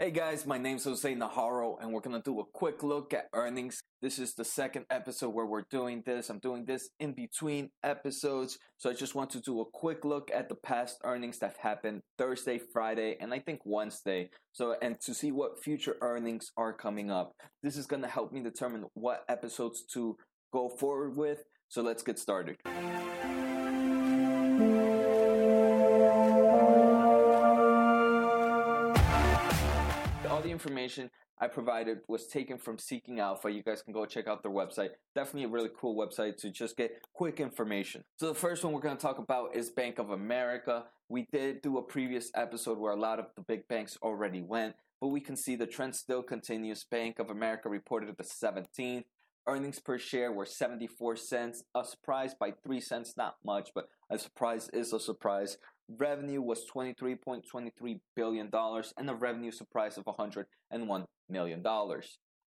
Hey guys, my name's Jose Najarro, and we're gonna do a quick look at earnings. This is the second episode where we're doing this. I'm doing this in between episodes, so I just want to do a quick look at the past earnings that happened Thursday, Friday, and I think Wednesday. So, and to see what future earnings are coming up. This is gonna help me determine what episodes to go forward with. So, let's get started. Information I provided was taken from Seeking Alpha. You guys can go check out their website. Definitely a really cool website to just get quick information. So, the first one we're going to talk about is Bank of America. We did do a previous episode where a lot of the big banks already went, but we can see the trend still continues. Bank of America reported the 17th. Earnings per share were 74 cents, a surprise by 3 cents, not much, but a surprise is a surprise. Revenue was $23.23 billion and a revenue surprise of $101 million.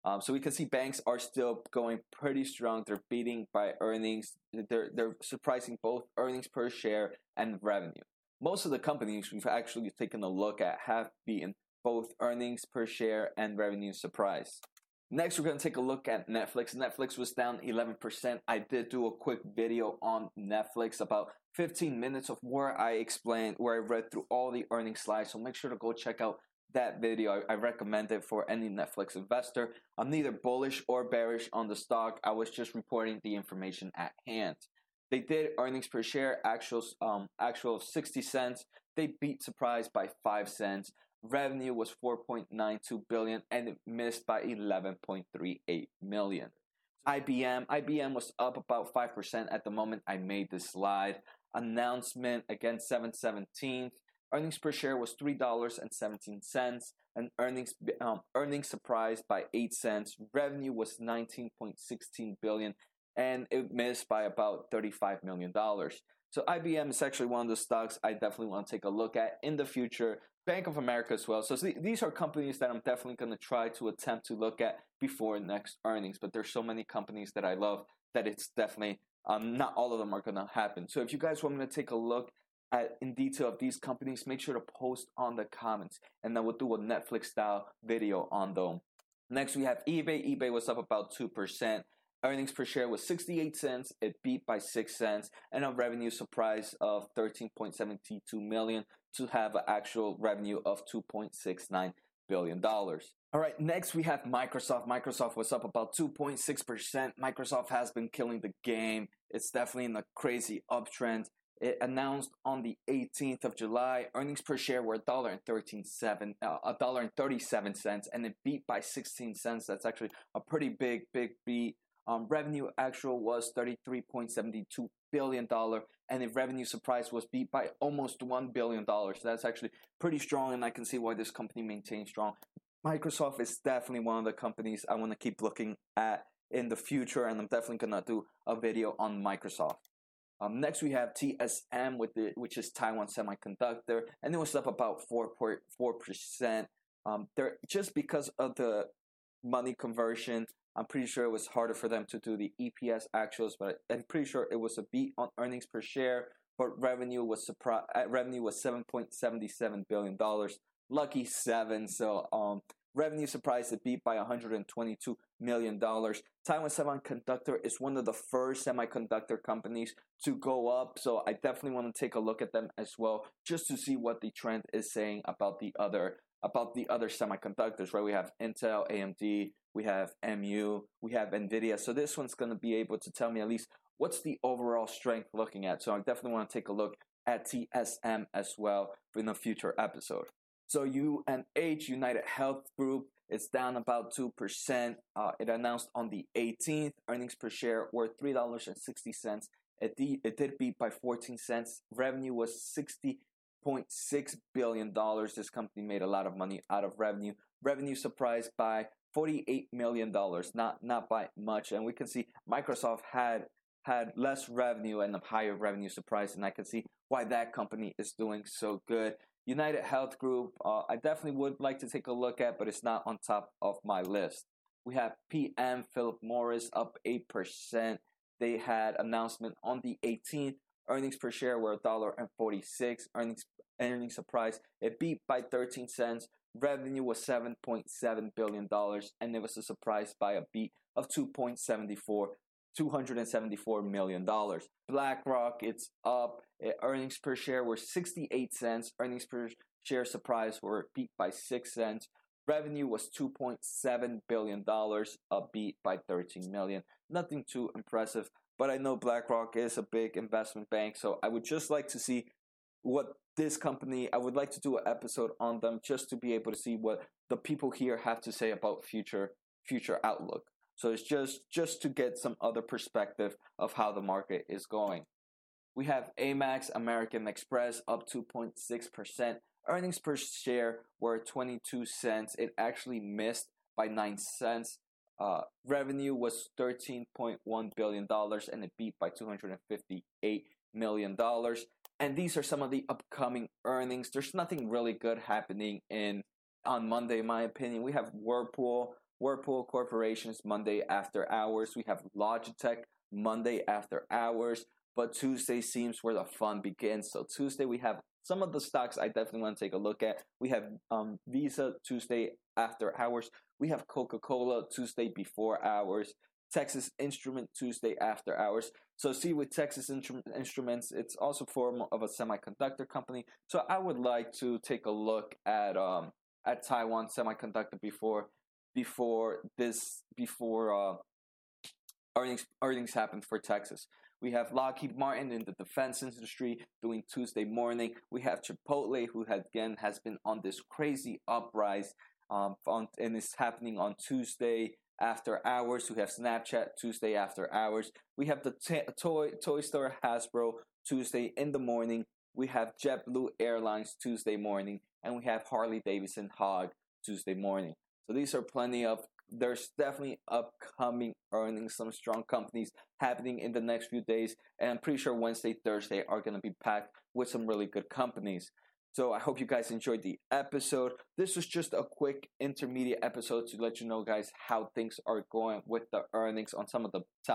Um, so we can see banks are still going pretty strong. They're beating by earnings. They're, they're surprising both earnings per share and revenue. Most of the companies we've actually taken a look at have beaten both earnings per share and revenue surprise. Next, we're going to take a look at Netflix. Netflix was down 11%. I did do a quick video on Netflix, about 15 minutes of where I explained, where I read through all the earnings slides. So make sure to go check out that video. I, I recommend it for any Netflix investor. I'm neither bullish or bearish on the stock. I was just reporting the information at hand. They did earnings per share actual um actual of 60 cents. They beat surprise by 5 cents. Revenue was 4.92 billion and it missed by 11.38 million. IBM, IBM was up about 5% at the moment I made this slide. Announcement again 717th. Earnings per share was $3.17 and earnings um, earnings surprised by 8 cents. Revenue was 19.16 billion and it missed by about 35 million dollars. So IBM is actually one of the stocks I definitely want to take a look at in the future. Bank of America as well. So these are companies that I'm definitely going to try to attempt to look at before next earnings. But there's so many companies that I love that it's definitely um, not all of them are going to happen. So if you guys want me to take a look at in detail of these companies, make sure to post on the comments, and then we'll do a Netflix style video on them. Next, we have eBay. eBay was up about two percent. Earnings per share was 68 cents. It beat by 6 cents and a revenue surprise of 13.72 million to have an actual revenue of 2.69 billion dollars. All right, next we have Microsoft. Microsoft was up about 2.6%. Microsoft has been killing the game. It's definitely in a crazy uptrend. It announced on the 18th of July, earnings per share were $1.37, uh, $1.37, and it beat by 16 cents. That's actually a pretty big, big beat. Um, revenue actual was $33.72 billion, and the revenue surprise was beat by almost $1 billion. So that's actually pretty strong, and I can see why this company maintains strong. Microsoft is definitely one of the companies I want to keep looking at in the future, and I'm definitely going to do a video on Microsoft. Um, next, we have TSM, with the, which is Taiwan Semiconductor, and it was up about 4.4%. Um, they're, just because of the money conversion, I'm pretty sure it was harder for them to do the EPS actuals, but I'm pretty sure it was a beat on earnings per share. But revenue was surpri- uh, revenue was 7.77 billion dollars. Lucky seven. So um, revenue surprised the beat by 122 million dollars. Taiwan Semiconductor is one of the first semiconductor companies to go up, so I definitely want to take a look at them as well, just to see what the trend is saying about the other about the other semiconductors, right? We have Intel, AMD, we have MU, we have NVIDIA. So this one's going to be able to tell me at least what's the overall strength looking at. So I definitely want to take a look at TSM as well in a future episode. So UNH, United Health Group, is down about 2%. Uh, it announced on the 18th, earnings per share were $3.60. It, de- it did beat by 14 cents. Revenue was 60 $6.6 billion. This company made a lot of money out of revenue. Revenue surprised by $48 million, not, not by much. And we can see Microsoft had had less revenue and a higher revenue surprise, and I can see why that company is doing so good. United Health Group, uh, I definitely would like to take a look at, but it's not on top of my list. We have PM Philip Morris up 8%. They had announcement on the 18th. Earnings per share were $1.46. Earnings earnings surprise. It beat by 13 cents. Revenue was $7.7 billion, and it was a surprise by a beat of 2.74 $274 million. BlackRock, it's up. Eh, earnings per share were 68 cents. Earnings per share surprise were beat by 6 cents. Revenue was $2.7 billion, a beat by 13 million. Nothing too impressive, but I know BlackRock is a big investment bank, so I would just like to see what this company, I would like to do an episode on them just to be able to see what the people here have to say about future future outlook. So it's just just to get some other perspective of how the market is going. We have Amex American Express up 2.6%. Earnings per share were 22 cents. It actually missed by 9 cents. Uh, revenue was $13.1 billion and it beat by $258 million. And these are some of the upcoming earnings. There's nothing really good happening in on Monday, in my opinion. We have Whirlpool, Whirlpool Corporation's Monday after hours. We have Logitech Monday after hours. But Tuesday seems where the fun begins. So Tuesday we have some of the stocks I definitely want to take a look at. We have um, Visa Tuesday after hours. We have Coca Cola Tuesday before hours. Texas Instrument Tuesday after hours. So see with Texas Instru- Instruments, it's also form of a semiconductor company. So I would like to take a look at um, at Taiwan Semiconductor before before this before uh, earnings earnings happened for Texas. We have Lockheed Martin in the defense industry doing Tuesday morning. We have Chipotle, who again has been on this crazy uprise, um, on, and it's happening on Tuesday after hours. We have Snapchat Tuesday after hours. We have the t- toy toy store Hasbro Tuesday in the morning. We have JetBlue Airlines Tuesday morning, and we have Harley Davidson Hog Tuesday morning. So these are plenty of. There's definitely upcoming earnings, some strong companies happening in the next few days, and I'm pretty sure Wednesday, Thursday are going to be packed with some really good companies. So I hope you guys enjoyed the episode. This was just a quick intermediate episode to let you know, guys, how things are going with the earnings on some of the top